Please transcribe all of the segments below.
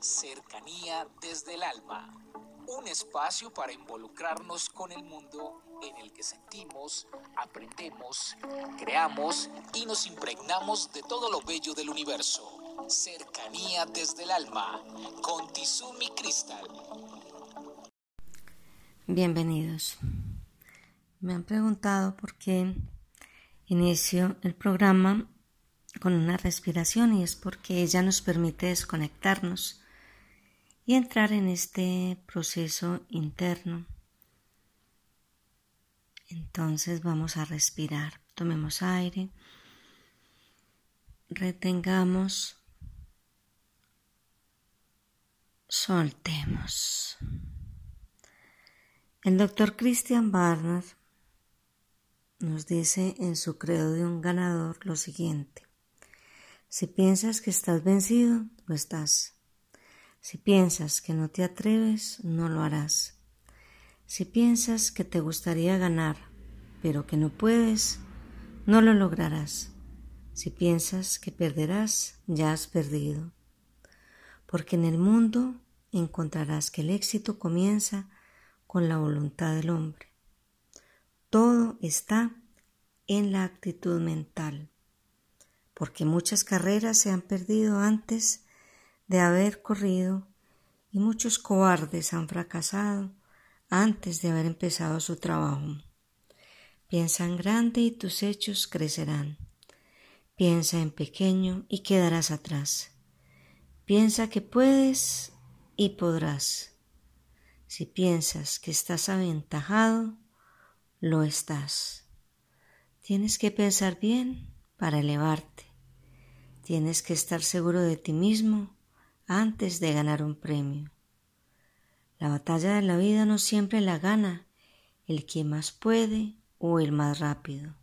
Cercanía desde el alma. Un espacio para involucrarnos con el mundo en el que sentimos, aprendemos, creamos y nos impregnamos de todo lo bello del universo. Cercanía desde el alma con Tizumi Crystal. Bienvenidos. Me han preguntado por qué inicio el programa con una respiración y es porque ella nos permite desconectarnos y entrar en este proceso interno. Entonces vamos a respirar. Tomemos aire, retengamos, soltemos. El doctor Christian Barnard nos dice en su credo de un ganador lo siguiente. Si piensas que estás vencido, lo estás. Si piensas que no te atreves, no lo harás. Si piensas que te gustaría ganar, pero que no puedes, no lo lograrás. Si piensas que perderás, ya has perdido. Porque en el mundo encontrarás que el éxito comienza con la voluntad del hombre. Todo está en la actitud mental, porque muchas carreras se han perdido antes de haber corrido y muchos cobardes han fracasado antes de haber empezado su trabajo. Piensa en grande y tus hechos crecerán. Piensa en pequeño y quedarás atrás. Piensa que puedes y podrás. Si piensas que estás aventajado, lo estás. Tienes que pensar bien para elevarte. Tienes que estar seguro de ti mismo antes de ganar un premio. La batalla de la vida no siempre la gana el que más puede o el más rápido.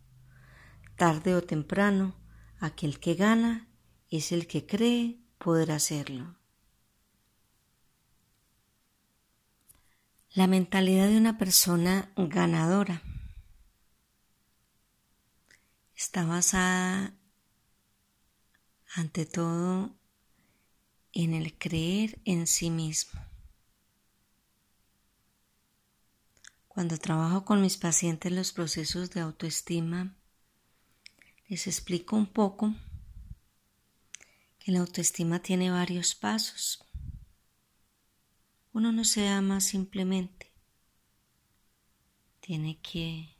Tarde o temprano, aquel que gana es el que cree poder hacerlo. La mentalidad de una persona ganadora está basada ante todo en el creer en sí mismo. Cuando trabajo con mis pacientes los procesos de autoestima, les explico un poco que la autoestima tiene varios pasos. Uno no se ama simplemente. Tiene que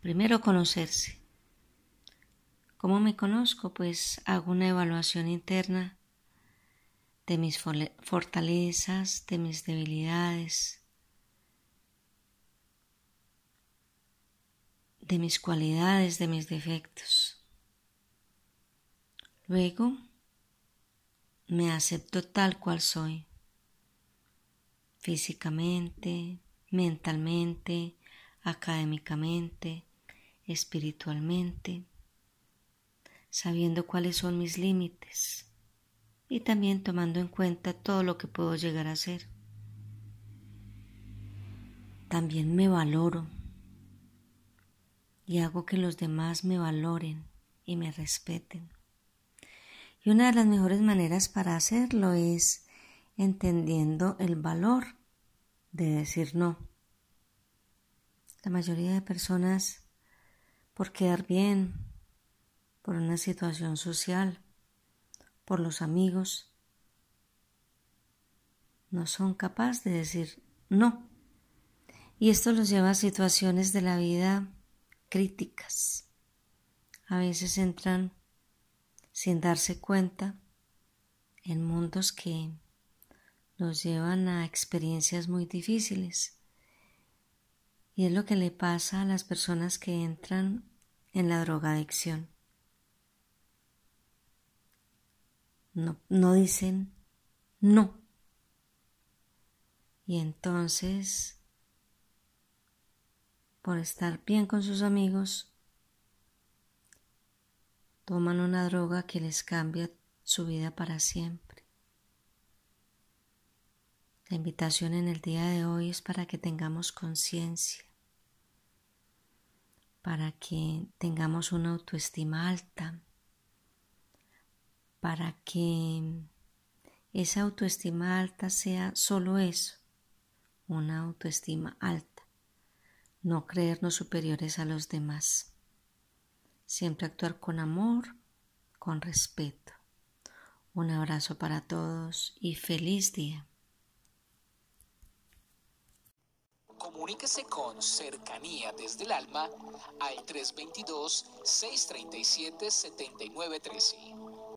primero conocerse. ¿Cómo me conozco? Pues hago una evaluación interna de mis fortalezas, de mis debilidades, de mis cualidades, de mis defectos. Luego me acepto tal cual soy físicamente, mentalmente, académicamente, espiritualmente, sabiendo cuáles son mis límites y también tomando en cuenta todo lo que puedo llegar a ser. También me valoro y hago que los demás me valoren y me respeten. Y una de las mejores maneras para hacerlo es entendiendo el valor de decir no. La mayoría de personas, por quedar bien, por una situación social, por los amigos, no son capaces de decir no. Y esto los lleva a situaciones de la vida críticas. A veces entran sin darse cuenta en mundos que nos llevan a experiencias muy difíciles. Y es lo que le pasa a las personas que entran en la drogadicción. No, no dicen no. Y entonces, por estar bien con sus amigos, toman una droga que les cambia su vida para siempre. La invitación en el día de hoy es para que tengamos conciencia, para que tengamos una autoestima alta, para que esa autoestima alta sea solo eso, una autoestima alta, no creernos superiores a los demás. Siempre actuar con amor, con respeto. Un abrazo para todos y feliz día. Comuníquese con cercanía desde el alma al 322-637-7913.